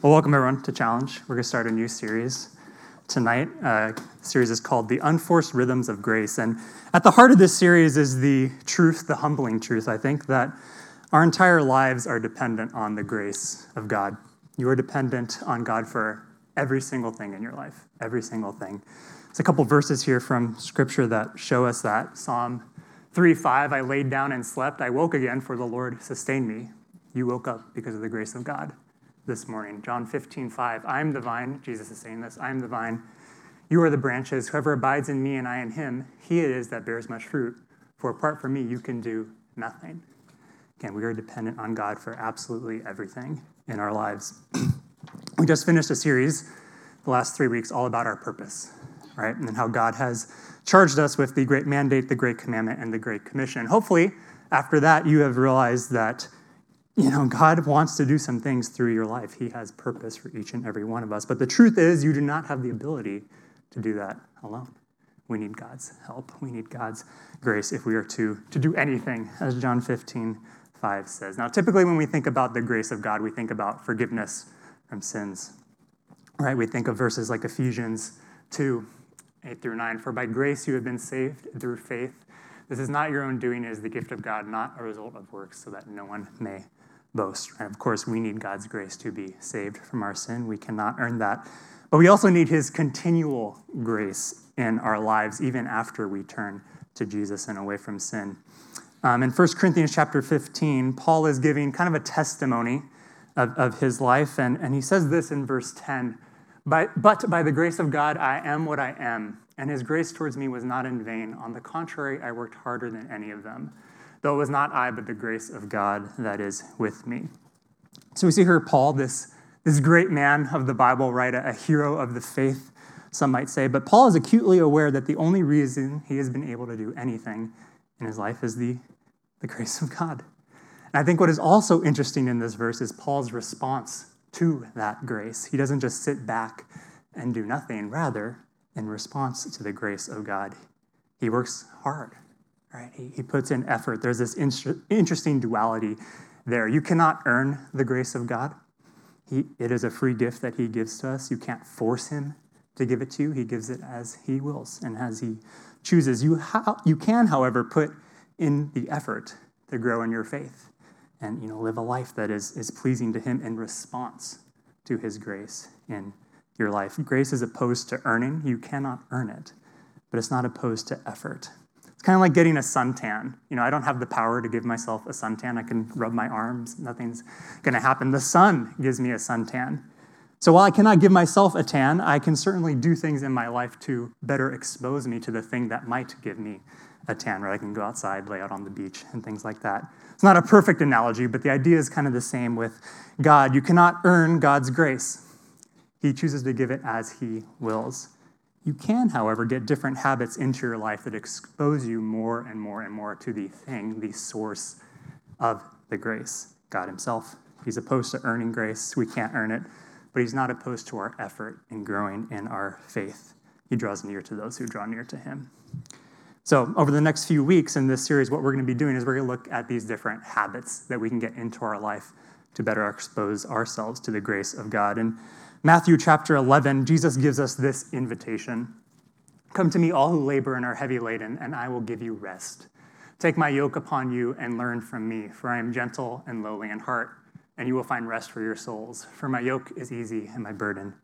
Well, welcome everyone to Challenge. We're going to start a new series tonight. Uh, series is called The Unforced Rhythms of Grace. And at the heart of this series is the truth, the humbling truth, I think, that our entire lives are dependent on the grace of God. You are dependent on God for every single thing in your life, every single thing. There's a couple verses here from Scripture that show us that. Psalm 3 5, I laid down and slept. I woke again, for the Lord sustained me. You woke up because of the grace of God this morning. John 15, 5. I am the vine. Jesus is saying this. I am the vine. You are the branches. Whoever abides in me and I in him, he it is that bears much fruit. For apart from me, you can do nothing. Again, we are dependent on God for absolutely everything in our lives. we just finished a series the last three weeks all about our purpose, right? And how God has charged us with the great mandate, the great commandment, and the great commission. Hopefully, after that, you have realized that you know, God wants to do some things through your life. He has purpose for each and every one of us. But the truth is, you do not have the ability to do that alone. We need God's help. We need God's grace if we are to, to do anything, as John 15, 5 says. Now, typically, when we think about the grace of God, we think about forgiveness from sins, right? We think of verses like Ephesians 2, 8 through 9. For by grace you have been saved through faith. This is not your own doing, it is the gift of God, not a result of works, so that no one may boast. And of course, we need God's grace to be saved from our sin. We cannot earn that. But we also need his continual grace in our lives, even after we turn to Jesus and away from sin. Um, in 1 Corinthians chapter 15, Paul is giving kind of a testimony of, of his life, and, and he says this in verse 10 but, but by the grace of God, I am what I am, and his grace towards me was not in vain. On the contrary, I worked harder than any of them though it was not I, but the grace of God that is with me. So we see here Paul, this, this great man of the Bible, right? A, a hero of the faith, some might say. But Paul is acutely aware that the only reason he has been able to do anything in his life is the, the grace of God. And I think what is also interesting in this verse is Paul's response to that grace. He doesn't just sit back and do nothing. Rather, in response to the grace of God, he works hard. Right? He, he puts in effort. There's this interesting duality there. You cannot earn the grace of God. He, it is a free gift that He gives to us. You can't force Him to give it to you. He gives it as He wills and as He chooses. You, you can, however, put in the effort to grow in your faith and you know, live a life that is, is pleasing to Him in response to His grace in your life. Grace is opposed to earning. You cannot earn it, but it's not opposed to effort. It's kind of like getting a suntan. You know, I don't have the power to give myself a suntan. I can rub my arms, nothing's going to happen. The sun gives me a suntan. So while I cannot give myself a tan, I can certainly do things in my life to better expose me to the thing that might give me a tan, where I can go outside, lay out on the beach, and things like that. It's not a perfect analogy, but the idea is kind of the same with God. You cannot earn God's grace, He chooses to give it as He wills. You can, however, get different habits into your life that expose you more and more and more to the thing, the source of the grace, God Himself. He's opposed to earning grace. We can't earn it, but He's not opposed to our effort in growing in our faith. He draws near to those who draw near to Him. So, over the next few weeks in this series, what we're going to be doing is we're going to look at these different habits that we can get into our life to better expose ourselves to the grace of God. And Matthew chapter 11, Jesus gives us this invitation Come to me, all who labor and are heavy laden, and I will give you rest. Take my yoke upon you and learn from me, for I am gentle and lowly in heart, and you will find rest for your souls. For my yoke is easy and my burden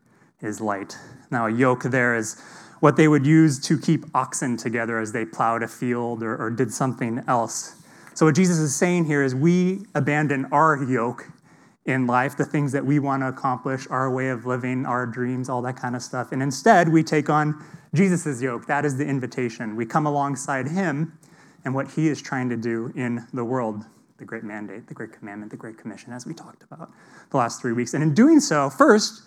is light. Now, a yoke there is what they would use to keep oxen together as they plowed a field or, or did something else. So, what Jesus is saying here is we abandon our yoke in life, the things that we want to accomplish, our way of living, our dreams, all that kind of stuff. And instead, we take on Jesus' yoke. That is the invitation. We come alongside him and what he is trying to do in the world the great mandate, the great commandment, the great commission, as we talked about the last three weeks. And in doing so, first,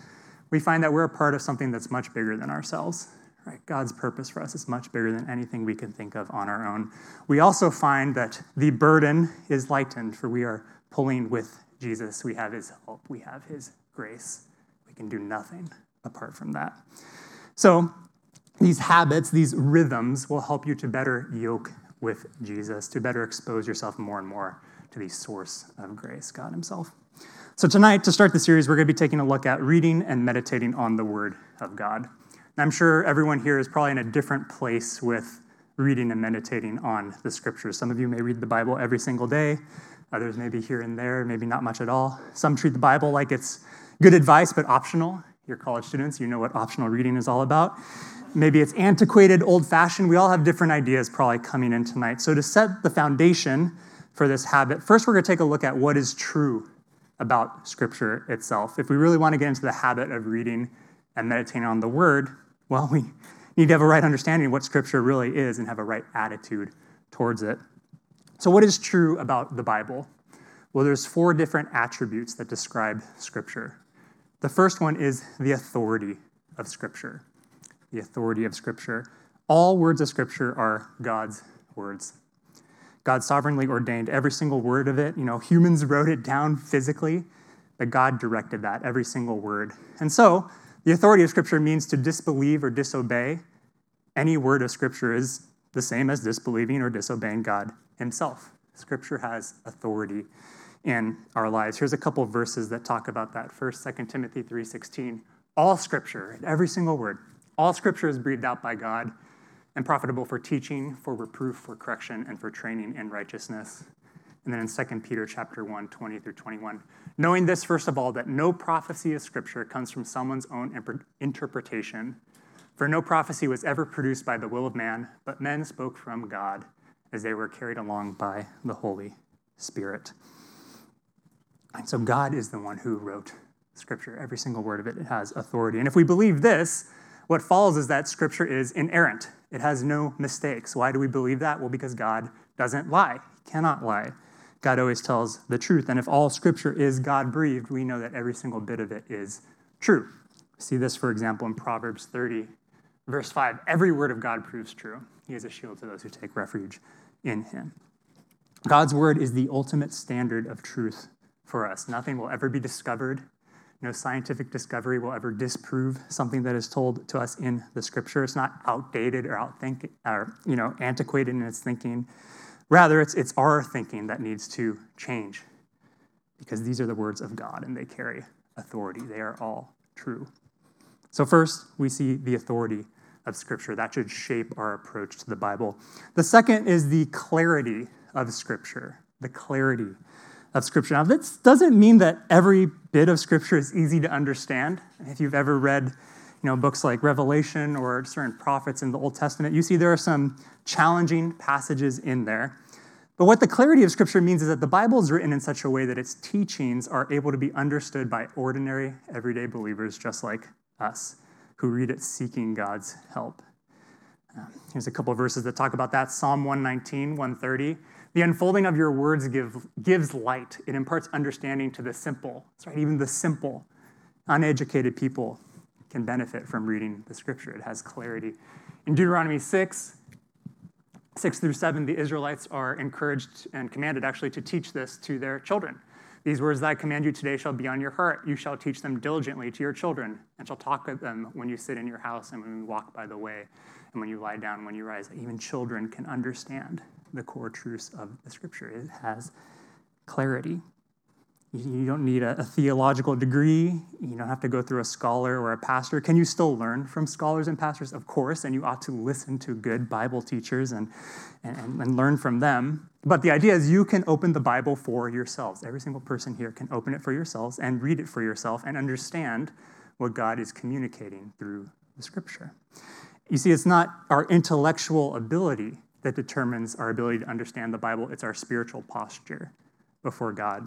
we find that we're a part of something that's much bigger than ourselves. Right? God's purpose for us is much bigger than anything we can think of on our own. We also find that the burden is lightened, for we are pulling with Jesus, we have his help, we have his grace. We can do nothing apart from that. So, these habits, these rhythms will help you to better yoke with Jesus, to better expose yourself more and more to the source of grace, God Himself. So, tonight, to start the series, we're going to be taking a look at reading and meditating on the Word of God. And I'm sure everyone here is probably in a different place with reading and meditating on the scriptures. Some of you may read the Bible every single day, others maybe here and there, maybe not much at all. Some treat the Bible like it's good advice, but optional. You're college students, you know what optional reading is all about. Maybe it's antiquated, old fashioned. We all have different ideas probably coming in tonight. So, to set the foundation for this habit, first we're going to take a look at what is true about Scripture itself. If we really want to get into the habit of reading and meditating on the Word, well, we need to have a right understanding of what Scripture really is and have a right attitude towards it. So, what is true about the Bible? Well, there's four different attributes that describe Scripture. The first one is the authority of Scripture. The authority of Scripture. All words of Scripture are God's words. God sovereignly ordained every single word of it. You know, humans wrote it down physically, but God directed that, every single word. And so, the authority of Scripture means to disbelieve or disobey. Any word of Scripture is the same as disbelieving or disobeying God Himself. Scripture has authority in our lives. Here's a couple of verses that talk about that. First, 2 Timothy 3:16. All Scripture, every single word, all Scripture is breathed out by God and profitable for teaching, for reproof, for correction, and for training in righteousness. And then in 2 Peter chapter 1, 20 through 21. Knowing this, first of all, that no prophecy of Scripture comes from someone's own interpretation. For no prophecy was ever produced by the will of man, but men spoke from God as they were carried along by the Holy Spirit. And so God is the one who wrote Scripture. Every single word of it, has authority. And if we believe this, what follows is that Scripture is inerrant. It has no mistakes. Why do we believe that? Well, because God doesn't lie, he cannot lie. God always tells the truth. And if all Scripture is God breathed, we know that every single bit of it is true. See this, for example, in Proverbs 30, verse 5. Every word of God proves true. He is a shield to those who take refuge in him. God's word is the ultimate standard of truth for us. Nothing will ever be discovered no scientific discovery will ever disprove something that is told to us in the scripture. It's not outdated or outthink or you know antiquated in its thinking. Rather, it's, it's our thinking that needs to change because these are the words of God and they carry authority. They are all true. So, first, we see the authority of Scripture. That should shape our approach to the Bible. The second is the clarity of Scripture. The clarity of Scripture. Now, this doesn't mean that every bit of Scripture is easy to understand. If you've ever read you know, books like Revelation or certain prophets in the Old Testament, you see there are some challenging passages in there. But what the clarity of Scripture means is that the Bible is written in such a way that its teachings are able to be understood by ordinary, everyday believers just like us, who read it seeking God's help. Uh, here's a couple verses that talk about that Psalm 119, 130. The unfolding of your words give, gives light. It imparts understanding to the simple. That's right, even the simple, uneducated people can benefit from reading the scripture. It has clarity. In Deuteronomy 6, 6 through 7, the Israelites are encouraged and commanded actually to teach this to their children. These words that I command you today shall be on your heart. You shall teach them diligently to your children, and shall talk with them when you sit in your house and when you walk by the way, and when you lie down, when you rise. Even children can understand the core truths of the scripture. It has clarity. You don't need a, a, theological degree. You don't have to go through a scholar or a pastor. Can you still learn from scholars and pastors? Of course, and you ought to listen to good Bible teachers and, and, and learn from them. But the idea is you can open the Bible for yourselves. Every single person here can open it for yourselves and read it for yourself and understand what God is communicating through the scripture. You see, it's not our intellectual ability that determines our ability to understand the Bible. It's our spiritual posture before God.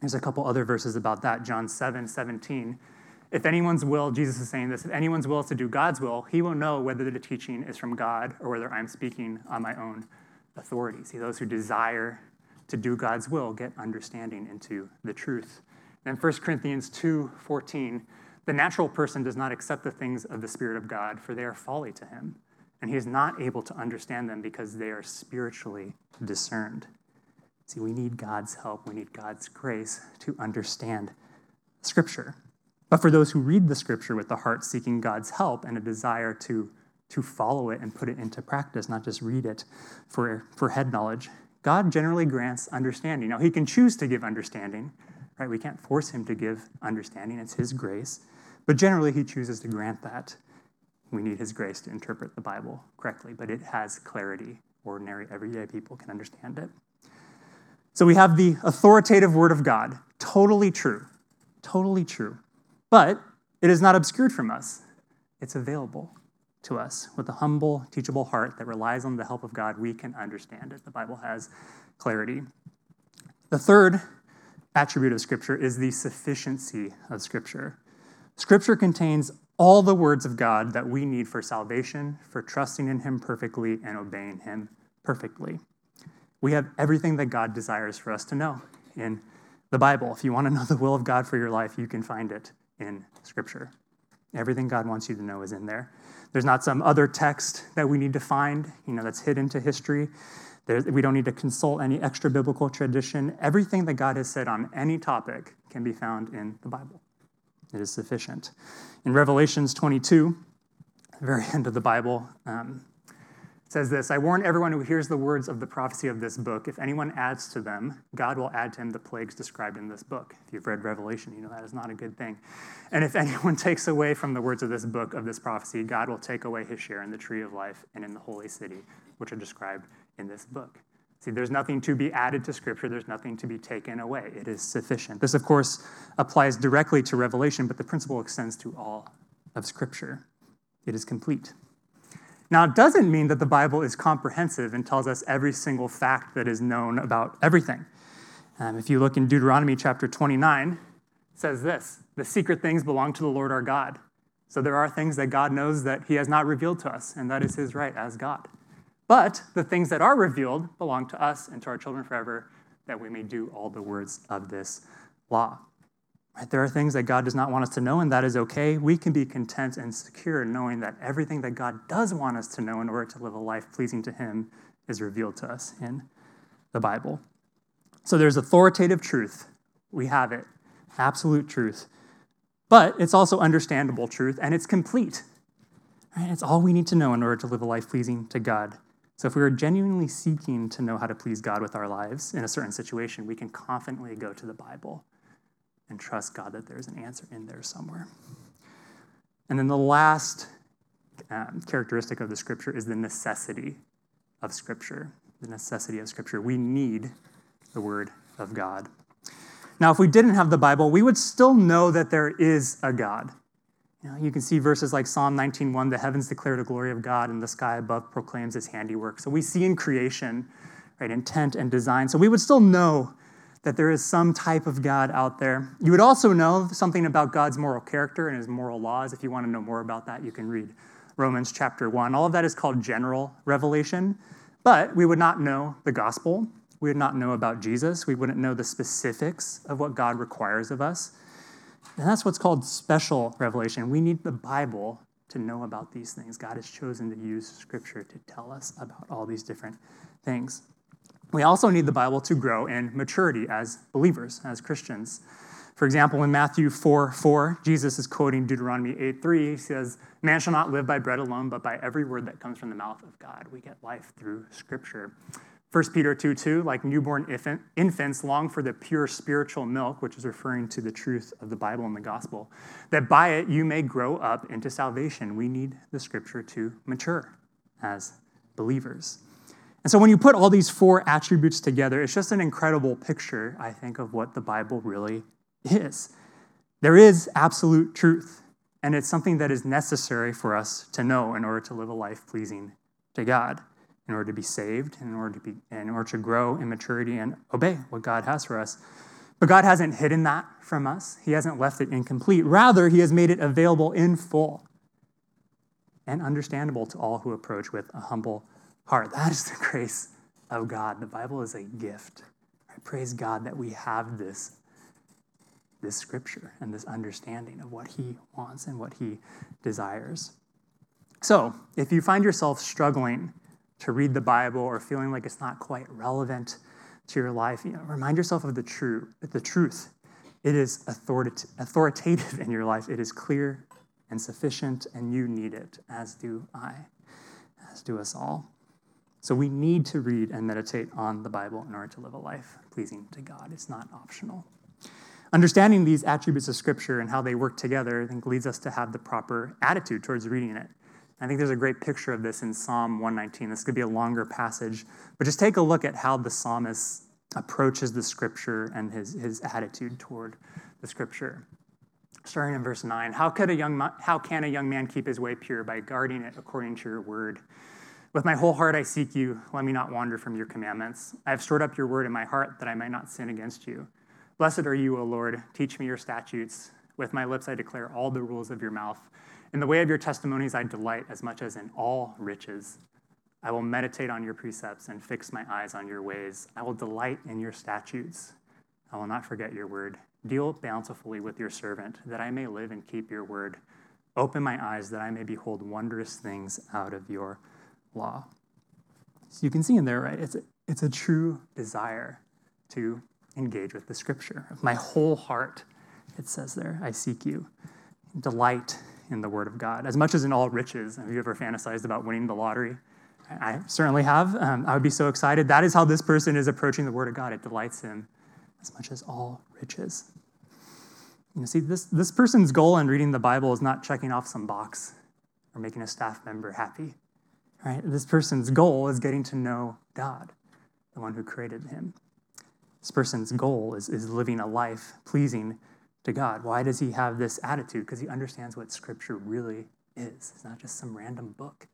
There's a couple other verses about that. John 7 17. If anyone's will, Jesus is saying this, if anyone's will is to do God's will, he will know whether the teaching is from God or whether I'm speaking on my own authority. See, those who desire to do God's will get understanding into the truth. And 1 Corinthians 2 14, the natural person does not accept the things of the Spirit of God, for they are folly to him and he is not able to understand them because they are spiritually discerned. See, we need God's help, we need God's grace to understand Scripture. But for those who read the Scripture with the heart seeking God's help and a desire to, to follow it and put it into practice, not just read it for, for head knowledge, God generally grants understanding. Now, He can choose to give understanding, right? We can't force him to give understanding, it's his grace. But generally, he chooses to grant that. We need his grace to interpret the Bible correctly, but it has clarity. Ordinary, everyday people can understand it. So we have the authoritative word of God, totally true, totally true. But it is not obscured from us, it's available to us. With a humble, teachable heart that relies on the help of God, we can understand it. The Bible has clarity. The third attribute of Scripture is the sufficiency of Scripture. Scripture contains all the words of God that we need for salvation, for trusting in Him perfectly and obeying Him perfectly. We have everything that God desires for us to know in the Bible. If you want to know the will of God for your life, you can find it in Scripture. Everything God wants you to know is in there. There's not some other text that we need to find, you know, that's hidden to history. We don't need to consult any extra biblical tradition. Everything that God has said on any topic can be found in the Bible. It is sufficient. In Revelations 22, the very end of the Bible, um, says this I warn everyone who hears the words of the prophecy of this book. If anyone adds to them, God will add to him the plagues described in this book. If you've read Revelation, you know that is not a good thing. And if anyone takes away from the words of this book, of this prophecy, God will take away his share in the tree of life and in the holy city, which are described in this book. See, there's nothing to be added to Scripture, there's nothing to be taken away. It is sufficient. This, of course, applies directly to Revelation, but the principle extends to all of Scripture. It is complete. Now, it doesn't mean that the Bible is comprehensive and tells us every single fact that is known about everything. Um, if you look in Deuteronomy chapter 29, it says this The secret things belong to the Lord our God. So there are things that God knows that He has not revealed to us, and that is His right as God. But the things that are revealed belong to us and to our children forever, that we may do all the words of this law. Right? There are things that God does not want us to know, and that is okay. We can be content and secure knowing that everything that God does want us to know in order to live a life pleasing to Him is revealed to us in the Bible. So there's authoritative truth. We have it, absolute truth. But it's also understandable truth, and it's complete. Right? It's all we need to know in order to live a life pleasing to God. So if we are genuinely seeking to know how to please God with our lives in a certain situation, we can confidently go to the Bible and trust God that there's an answer in there somewhere. And then the last um, characteristic of the scripture is the necessity of scripture. The necessity of scripture. We need the word of God. Now, if we didn't have the Bible, we would still know that there is a God. You, know, you can see verses like Psalm 19:1, the heavens declare the glory of God, and the sky above proclaims his handiwork. So we see in creation, right, intent and design. So we would still know that there is some type of God out there. You would also know something about God's moral character and his moral laws. If you want to know more about that, you can read Romans chapter 1. All of that is called general revelation, but we would not know the gospel. We would not know about Jesus. We wouldn't know the specifics of what God requires of us. And that's what's called special revelation. We need the Bible to know about these things. God has chosen to use scripture to tell us about all these different things. We also need the Bible to grow in maturity as believers, as Christians. For example, in Matthew 4 4, Jesus is quoting Deuteronomy 8 3. He says, Man shall not live by bread alone, but by every word that comes from the mouth of God. We get life through Scripture. 1 Peter 2 2, like newborn infant, infants, long for the pure spiritual milk, which is referring to the truth of the Bible and the gospel, that by it you may grow up into salvation. We need the Scripture to mature as believers. And so when you put all these four attributes together, it's just an incredible picture, I think, of what the Bible really is. There is absolute truth, and it's something that is necessary for us to know in order to live a life pleasing to God, in order to be saved, in order to be in order to grow in maturity and obey what God has for us. But God hasn't hidden that from us. He hasn't left it incomplete. Rather, he has made it available in full and understandable to all who approach with a humble heart. That is the grace of God. The Bible is a gift. I praise God that we have this, this scripture and this understanding of what He wants and what He desires. So, if you find yourself struggling to read the Bible or feeling like it's not quite relevant to your life, you know, remind yourself of the, true, the truth. It is authoritative in your life. It is clear and sufficient, and you need it, as do I, as do us all. So we need to read and meditate on the Bible in order to live a life pleasing to God. It's not optional. Understanding these attributes of Scripture and how they work together, I think, leads us to have the proper attitude towards reading it. I think there's a great picture of this in Psalm 119. This could be a longer passage, but just take a look at how the psalmist approaches the Scripture and his, his attitude toward the Scripture. Starting in verse 9, how, could a young, how can a young man keep his way pure? By guarding it according to your word. With my whole heart I seek you. Let me not wander from your commandments. I have stored up your word in my heart that I might not sin against you. Blessed are you, O Lord. Teach me your statutes. With my lips I declare all the rules of your mouth. In the way of your testimonies I delight as much as in all riches. I will meditate on your precepts and fix my eyes on your ways. I will delight in your statutes. I will not forget your word. Deal bountifully with your servant, that I may live and keep your word. Open my eyes that I may behold wondrous things out of your law. So you can see in there, right? It's a, it's a true desire to engage with the scripture. My whole heart, it says there, I seek you. Delight in the word of God. As much as in all riches. Have you ever fantasized about winning the lottery? I certainly have. Um, I would be so excited. That is how this person is approaching the word of God. It delights him as much as all riches. You know, see, this, this person's goal in reading the Bible is not checking off some box or making a staff member happy. Right? This person's goal is getting to know God, the one who created him. This person's goal is, is living a life pleasing to God. Why does he have this attitude? Because he understands what Scripture really is. It's not just some random book.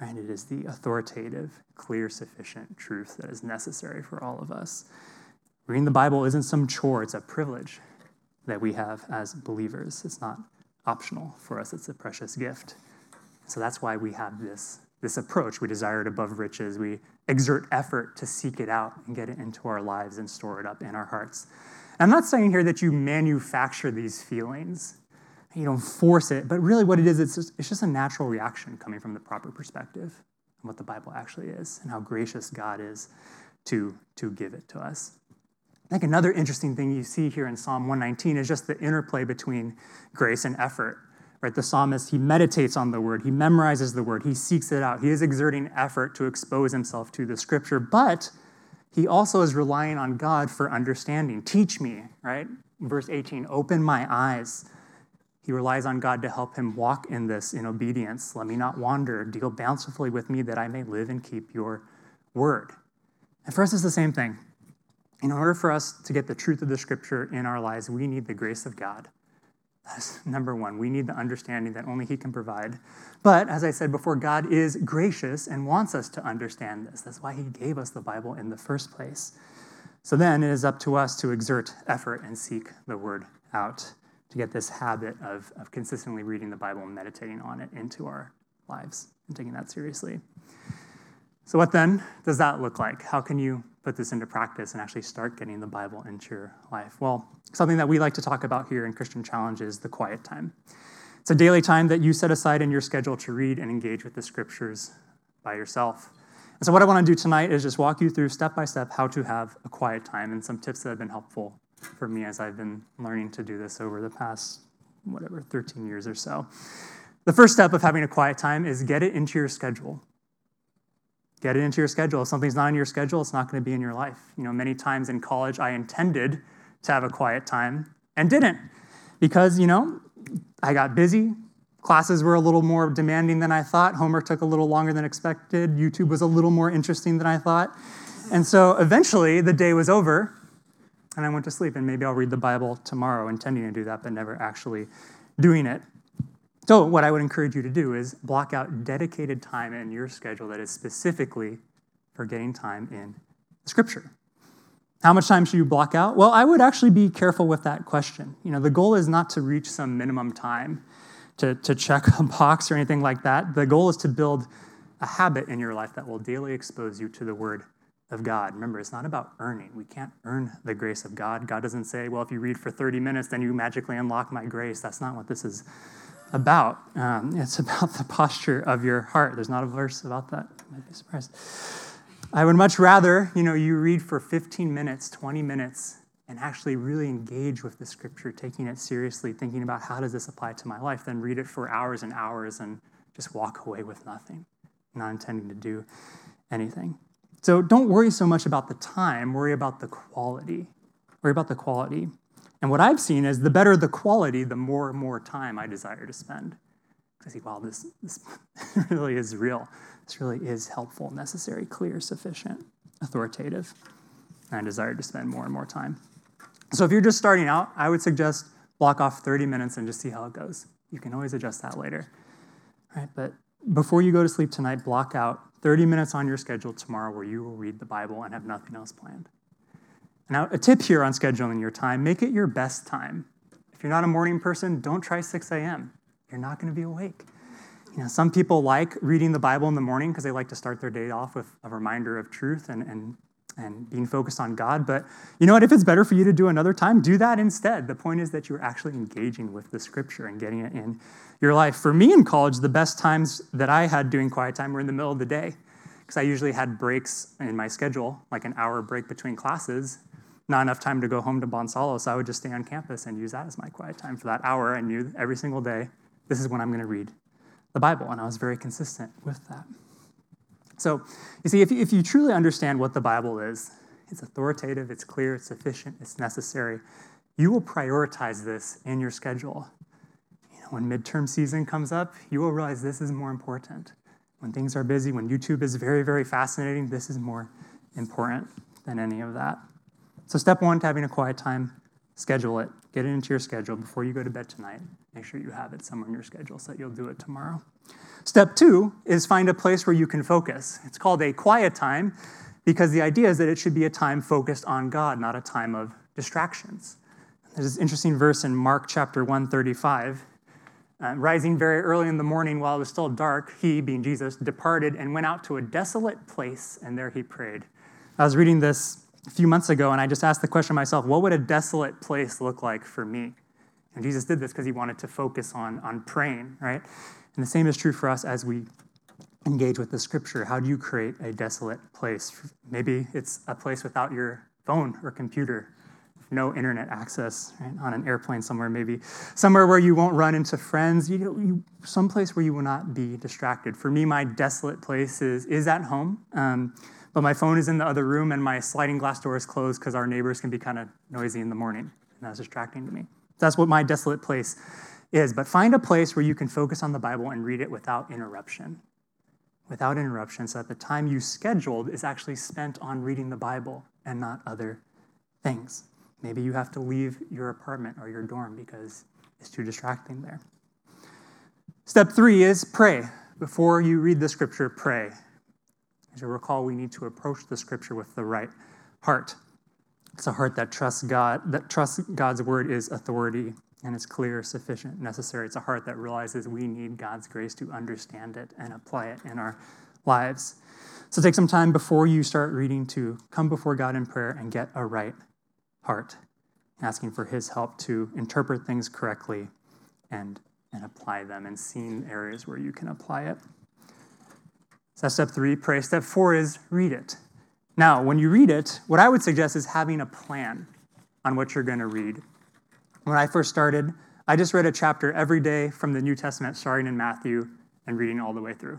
Right? It is the authoritative, clear, sufficient truth that is necessary for all of us. Reading the Bible isn't some chore, it's a privilege that we have as believers. It's not optional for us, it's a precious gift. So that's why we have this this approach. We desire it above riches. We exert effort to seek it out and get it into our lives and store it up in our hearts. I'm not saying here that you manufacture these feelings, you don't force it, but really what it is, it's just, it's just a natural reaction coming from the proper perspective and what the Bible actually is and how gracious God is to, to give it to us. I think another interesting thing you see here in Psalm 119 is just the interplay between grace and effort. Right, the psalmist, he meditates on the word, he memorizes the word, he seeks it out. He is exerting effort to expose himself to the scripture, but he also is relying on God for understanding. Teach me, right? Verse 18, open my eyes. He relies on God to help him walk in this in obedience. Let me not wander. Deal bountifully with me that I may live and keep your word. And for us, it's the same thing. In order for us to get the truth of the scripture in our lives, we need the grace of God. That's number one. We need the understanding that only He can provide. But as I said before, God is gracious and wants us to understand this. That's why He gave us the Bible in the first place. So then it is up to us to exert effort and seek the Word out to get this habit of, of consistently reading the Bible and meditating on it into our lives and taking that seriously. So, what then does that look like? How can you put this into practice and actually start getting the Bible into your life? Well, something that we like to talk about here in Christian Challenge is the quiet time. It's a daily time that you set aside in your schedule to read and engage with the scriptures by yourself. And so, what I want to do tonight is just walk you through step by step how to have a quiet time and some tips that have been helpful for me as I've been learning to do this over the past, whatever, 13 years or so. The first step of having a quiet time is get it into your schedule. Get it into your schedule. If something's not in your schedule, it's not going to be in your life. You know, many times in college, I intended to have a quiet time and didn't because, you know, I got busy. Classes were a little more demanding than I thought. Homework took a little longer than expected. YouTube was a little more interesting than I thought. And so eventually the day was over and I went to sleep. And maybe I'll read the Bible tomorrow, intending to do that, but never actually doing it. So, what I would encourage you to do is block out dedicated time in your schedule that is specifically for getting time in Scripture. How much time should you block out? Well, I would actually be careful with that question. You know, the goal is not to reach some minimum time to, to check a box or anything like that. The goal is to build a habit in your life that will daily expose you to the Word of God. Remember, it's not about earning. We can't earn the grace of God. God doesn't say, well, if you read for 30 minutes, then you magically unlock my grace. That's not what this is about. Um, it's about the posture of your heart. There's not a verse about that. You might be surprised. I would much rather, you know, you read for 15 minutes, 20 minutes, and actually really engage with the scripture, taking it seriously, thinking about how does this apply to my life, than read it for hours and hours and just walk away with nothing, not intending to do anything. So don't worry so much about the time, worry about the quality. Worry about the quality. And what I've seen is the better the quality, the more and more time I desire to spend. I see, wow, this, this really is real. This really is helpful, necessary, clear, sufficient, authoritative. And I desire to spend more and more time. So if you're just starting out, I would suggest block off 30 minutes and just see how it goes. You can always adjust that later. Right? But before you go to sleep tonight, block out 30 minutes on your schedule tomorrow where you will read the Bible and have nothing else planned. Now, a tip here on scheduling your time make it your best time. If you're not a morning person, don't try 6 a.m. You're not going to be awake. You know, some people like reading the Bible in the morning because they like to start their day off with a reminder of truth and, and, and being focused on God. But you know what? If it's better for you to do another time, do that instead. The point is that you're actually engaging with the scripture and getting it in your life. For me in college, the best times that I had doing quiet time were in the middle of the day because I usually had breaks in my schedule, like an hour break between classes, not enough time to go home to Bonsalo, so I would just stay on campus and use that as my quiet time for that hour. I knew every single day, this is when I'm going to read the Bible, and I was very consistent with that. So, you see, if you, if you truly understand what the Bible is, it's authoritative, it's clear, it's sufficient, it's necessary, you will prioritize this in your schedule. You know, when midterm season comes up, you will realize this is more important. When things are busy, when YouTube is very, very fascinating, this is more important than any of that. So, step one to having a quiet time, schedule it. Get it into your schedule before you go to bed tonight. Make sure you have it somewhere in your schedule so that you'll do it tomorrow. Step two is find a place where you can focus. It's called a quiet time because the idea is that it should be a time focused on God, not a time of distractions. There's this interesting verse in Mark chapter 135. Uh, rising very early in the morning while it was still dark, he, being Jesus, departed and went out to a desolate place, and there he prayed. I was reading this a few months ago, and I just asked the question myself what would a desolate place look like for me? And Jesus did this because he wanted to focus on, on praying, right? And the same is true for us as we engage with the scripture. How do you create a desolate place? Maybe it's a place without your phone or computer, no internet access, right? on an airplane somewhere, maybe somewhere where you won't run into friends, you, you, someplace where you will not be distracted. For me, my desolate place is, is at home. Um, but my phone is in the other room and my sliding glass door is closed because our neighbors can be kind of noisy in the morning. And that's distracting to me. That's what my desolate place is. But find a place where you can focus on the Bible and read it without interruption. Without interruption, so that the time you scheduled is actually spent on reading the Bible and not other things. Maybe you have to leave your apartment or your dorm because it's too distracting there. Step three is pray. Before you read the scripture, pray. As you recall, we need to approach the scripture with the right heart. It's a heart that trusts God, that trusts God's word is authority and it's clear, sufficient, necessary. It's a heart that realizes we need God's grace to understand it and apply it in our lives. So take some time before you start reading to come before God in prayer and get a right heart, asking for His help to interpret things correctly and, and apply them and seeing areas where you can apply it. So that's step three, pray. Step four is read it. Now, when you read it, what I would suggest is having a plan on what you're going to read. When I first started, I just read a chapter every day from the New Testament, starting in Matthew and reading all the way through.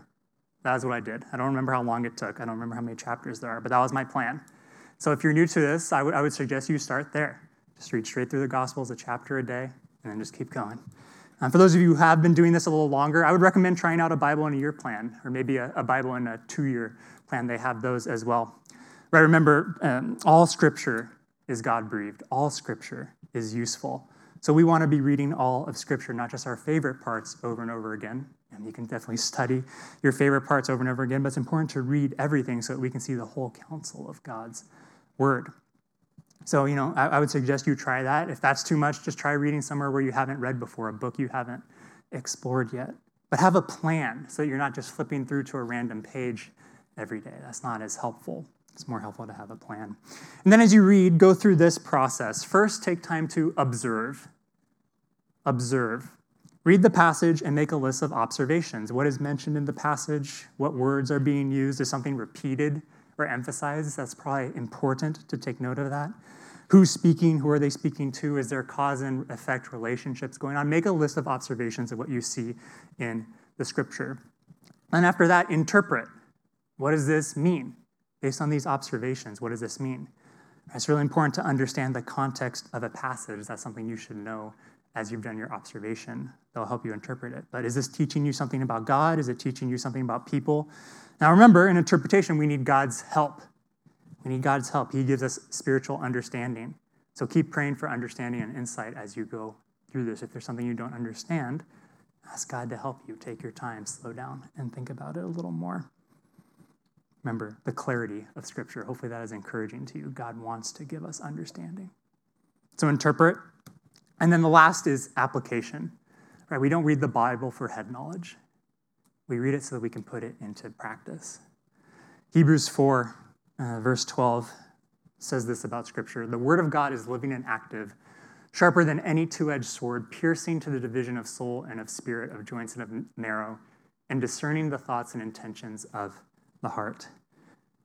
That is what I did. I don't remember how long it took. I don't remember how many chapters there are, but that was my plan. So if you're new to this, I would, I would suggest you start there. Just read straight through the Gospels, a chapter a day, and then just keep going. Um, for those of you who have been doing this a little longer, I would recommend trying out a Bible in a year plan, or maybe a, a Bible in a two year plan. They have those as well. Right, remember, um, all scripture is God breathed, all scripture is useful. So we want to be reading all of scripture, not just our favorite parts over and over again. And you can definitely study your favorite parts over and over again, but it's important to read everything so that we can see the whole counsel of God's word. So, you know, I, I, would suggest you try that. If that's too much, just try reading somewhere where you haven't read before, a book you haven't explored yet. But have a plan so that you're not just flipping through to a random page every day. That's not as helpful. It's more helpful to have a plan. And then as you read, go through this process. First, take time to observe. Observe. Read the passage and make a list of observations. What is mentioned in the passage? What words are being used? Is something repeated or emphasized? That's probably important to take note of that. Who's speaking? Who are they speaking to? Is there cause and effect relationships going on? Make a list of observations of what you see in the scripture. And after that, interpret. What does this mean? Based on these observations, what does this mean? It's really important to understand the context of a passage. That's something you should know as you've done your observation. They'll help you interpret it. But is this teaching you something about God? Is it teaching you something about people? Now, remember, in interpretation, we need God's help. We need God's help. He gives us spiritual understanding. So keep praying for understanding and insight as you go through this. If there's something you don't understand, ask God to help you. Take your time, slow down, and think about it a little more. Remember the clarity of Scripture. Hopefully, that is encouraging to you. God wants to give us understanding. So, interpret. And then the last is application. Right? We don't read the Bible for head knowledge, we read it so that we can put it into practice. Hebrews 4, uh, verse 12 says this about Scripture The Word of God is living and active, sharper than any two edged sword, piercing to the division of soul and of spirit, of joints and of marrow, and discerning the thoughts and intentions of the heart.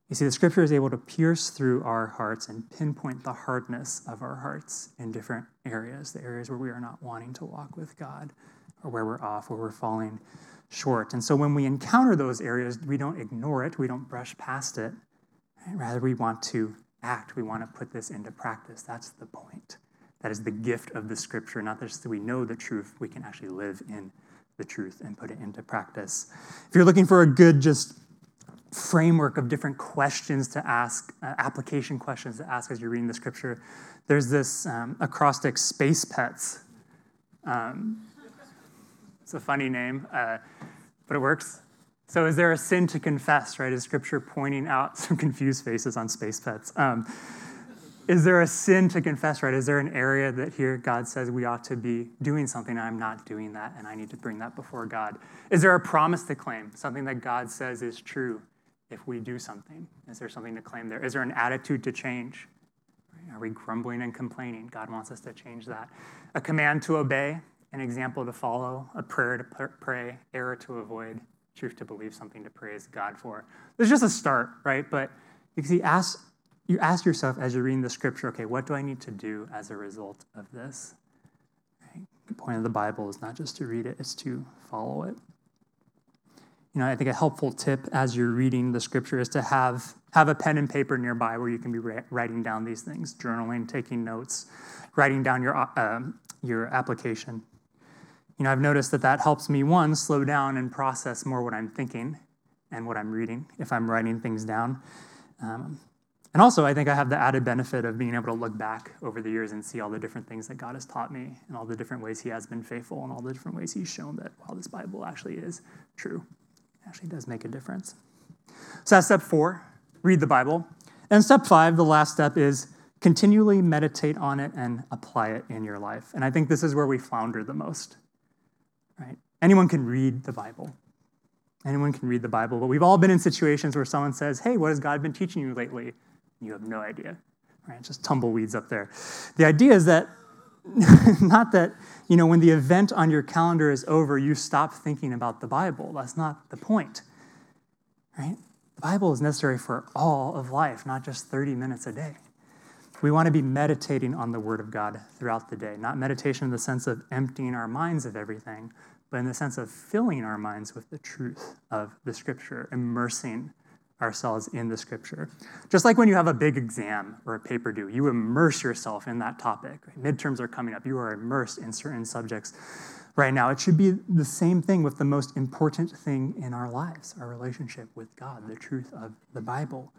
You see, the scripture is able to pierce through our hearts and pinpoint the hardness of our hearts in different areas, the areas where we are not wanting to walk with God, or where we're off, where we're falling short. And so when we encounter those areas, we don't ignore it, we don't brush past it. Rather, we want to act, we want to put this into practice. That's the point. That is the gift of the scripture, not just that we know the truth, we can actually live in the truth and put it into practice. If you're looking for a good, just framework of different questions to ask, uh, application questions to ask as you're reading the scripture. There's this um, acrostic, Space Pets. Um, it's a funny name, uh, but it works. So, is there a sin to confess, right? Is scripture pointing out some confused faces on Space Pets? Um, is there a sin to confess, right? Is there an area that here God says we ought to be doing something? I'm not doing that, and I need to bring that before God. Is there a promise to claim, something that God says is true? If we do something? Is there something to claim there? Is there an attitude to change? Are we grumbling and complaining? God wants us to change that. A command to obey, an example to follow, a prayer to pray, error to avoid, truth to believe, something to praise God for. There's just a start, right? But you see, ask, you ask yourself as you're reading the scripture, okay, what do I need to do as a result of this? Right? The point of the Bible is not just to read it, it's to follow it you know, I think a helpful tip as you're reading the scripture is to have have a pen and paper nearby where you can be writing down these things, journaling, taking notes, writing down your uh, your application. You know, I've noticed that that helps me one slow down and process more what I'm thinking and what I'm reading if I'm writing things down. Um, and also, I think I have the added benefit of being able to look back over the years and see all the different things that God has taught me and all the different ways He has been faithful and all the different ways He's shown that, while this Bible actually is true actually does make a difference. So that's step four read the Bible. And step five, the last step, is continually meditate on it and apply it in your life. And I think this is where we flounder the most. Right? Anyone can read the Bible. Anyone can read the Bible, but we've all been in situations where someone says, Hey, what has God been teaching you lately? You have no idea. Right? Just tumbleweeds up there. The idea is that not that, you know, when the event on your calendar is over, you stop thinking about the Bible. That's not the point, right? The Bible is necessary for all of life, not just 30 minutes a day. We want to be meditating on the Word of God throughout the day, not meditation in the sense of emptying our minds of everything, but in the sense of filling our minds with the truth of the Scripture, immersing ourselves in the scripture. Just like when you have a big exam or a paper due, you immerse yourself in that topic. Midterms are coming up, you are immersed in certain subjects right now. It should be the same thing with the most important thing in our lives our relationship with God, the truth of the Bible,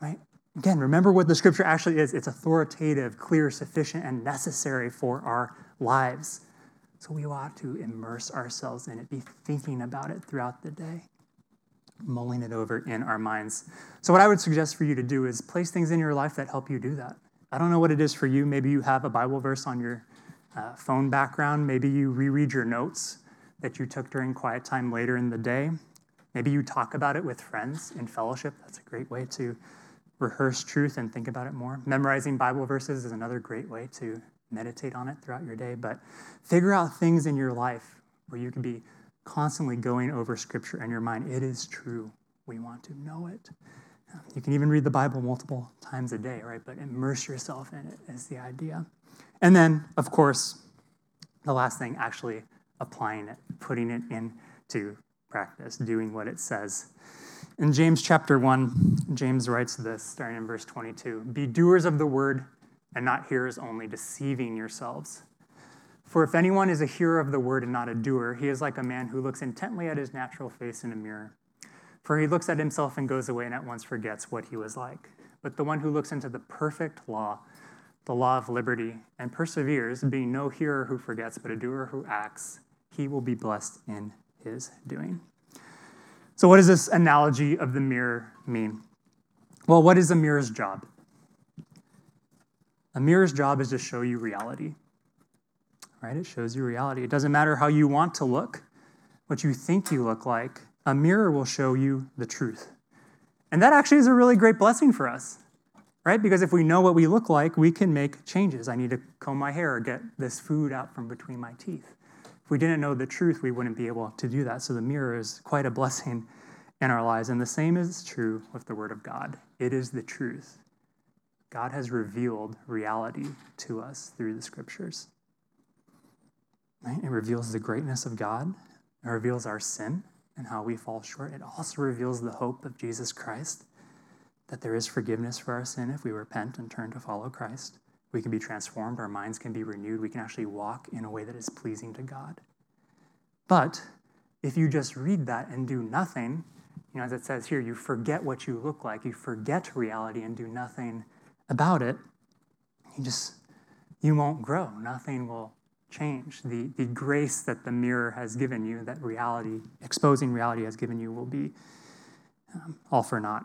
right? Again, remember what the scripture actually is it's authoritative, clear, sufficient, and necessary for our lives. So we ought to immerse ourselves in it, be thinking about it throughout the day mulling it over in our minds. So, what I would suggest for you to do is place things in your life that help you do that. I don't know what it is for you. Maybe you have a Bible verse on your uh, phone background. Maybe you reread your notes that you took during quiet time later in the day. Maybe you talk about it with friends in fellowship. That's a great way to rehearse truth and think about it more. Memorizing Bible verses is another great way to meditate on it throughout your day. But figure out things in your life where you can be constantly going over scripture in your mind. It is true. We want to know it. You can even read the Bible multiple times a day, right? But immerse yourself in it is the idea. And then, of course, the last thing, actually applying it, putting it into practice, doing what it says. In James chapter 1, James writes this, starting in verse 22 Be doers of the word and not hearers only, deceiving yourselves. For if anyone is a hearer of the word and not a doer, he is like a man who looks intently at his natural face in a mirror. For he looks at himself and goes away and at once forgets what he was like. But the one who looks into the perfect law, the law of liberty, and perseveres, being no hearer who forgets, but a doer who acts, he will be blessed in his doing. So, what does this analogy of the mirror mean? Well, what is a mirror's job? A mirror's job is to show you reality, right? It shows you reality. It doesn't matter how you want to look, what you think you look like, a mirror will show you the truth. And that actually is a really great blessing for us, right? Because if we know what we look like, we can make changes. I need to comb my hair or get this food out from between my teeth. If we didn't know the truth, we wouldn't be able to do that. So the mirror is quite a blessing in our lives. And the same is true with the Word of God. It is the truth. God has revealed reality to us through the Scriptures. Right? It reveals the greatness of God, it reveals our sin and how we fall short. It also reveals the hope of Jesus Christ, that there is forgiveness for our sin if we repent and turn to follow Christ. We can be transformed, our minds can be renewed, we can actually walk in a way that is pleasing to God. But if you just read that and do nothing, you know, as it says here, you forget what you look like, you forget reality and do nothing about it, you just you won't grow. Nothing will change. The, the grace that the mirror has given you, that reality, exposing reality has given you, will be um, all for naught.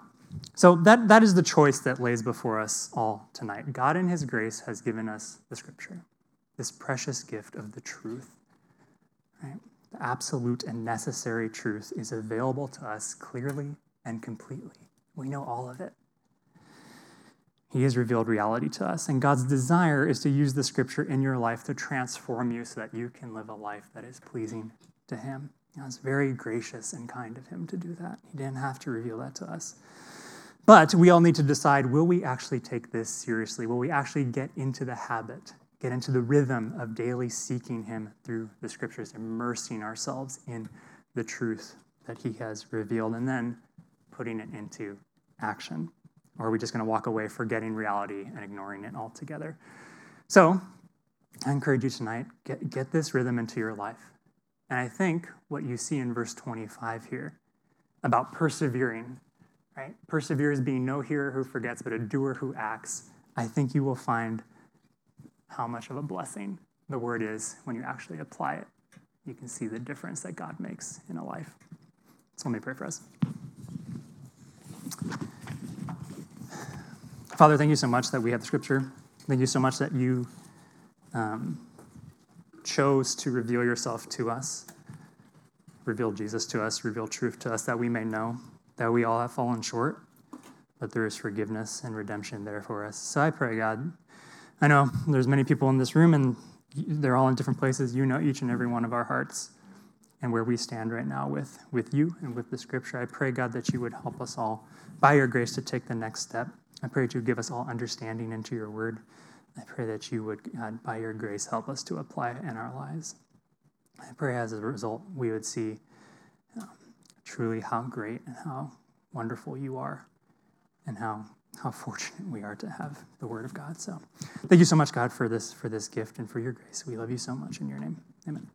So that, that is the choice that lays before us all tonight. God, in His grace, has given us the Scripture, this precious gift of the truth. Right? The absolute and necessary truth is available to us clearly and completely. We know all of it. He has revealed reality to us, and God's desire is to use the Scripture in your life to transform you so that you can live a life that is pleasing to Him. You know, it's very gracious and kind of Him to do that. He didn't have to reveal that to us. But we all need to decide will we actually take this seriously? Will we actually get into the habit, get into the rhythm of daily seeking Him through the scriptures, immersing ourselves in the truth that He has revealed, and then putting it into action? Or are we just going to walk away forgetting reality and ignoring it altogether? So, I encourage you tonight get, get this rhythm into your life. And I think what you see in verse 25 here about persevering right? Persevere as being no hearer who forgets, but a doer who acts. I think you will find how much of a blessing the word is when you actually apply it. You can see the difference that God makes in a life. So let me pray for us. Father, thank you so much that we have the scripture. Thank you so much that you um, chose to reveal yourself to us, reveal Jesus to us, reveal truth to us that we may know that we all have fallen short, but there is forgiveness and redemption there for us. So I pray, God, I know there's many people in this room and they're all in different places. You know each and every one of our hearts and where we stand right now with, with you and with the scripture. I pray, God, that you would help us all, by your grace, to take the next step. I pray that you give us all understanding into your word. I pray that you would, God, by your grace, help us to apply it in our lives. I pray as a result, we would see um, truly how great and how wonderful you are and how how fortunate we are to have the word of God. So thank you so much, God, for this for this gift and for your grace. We love you so much in your name. Amen.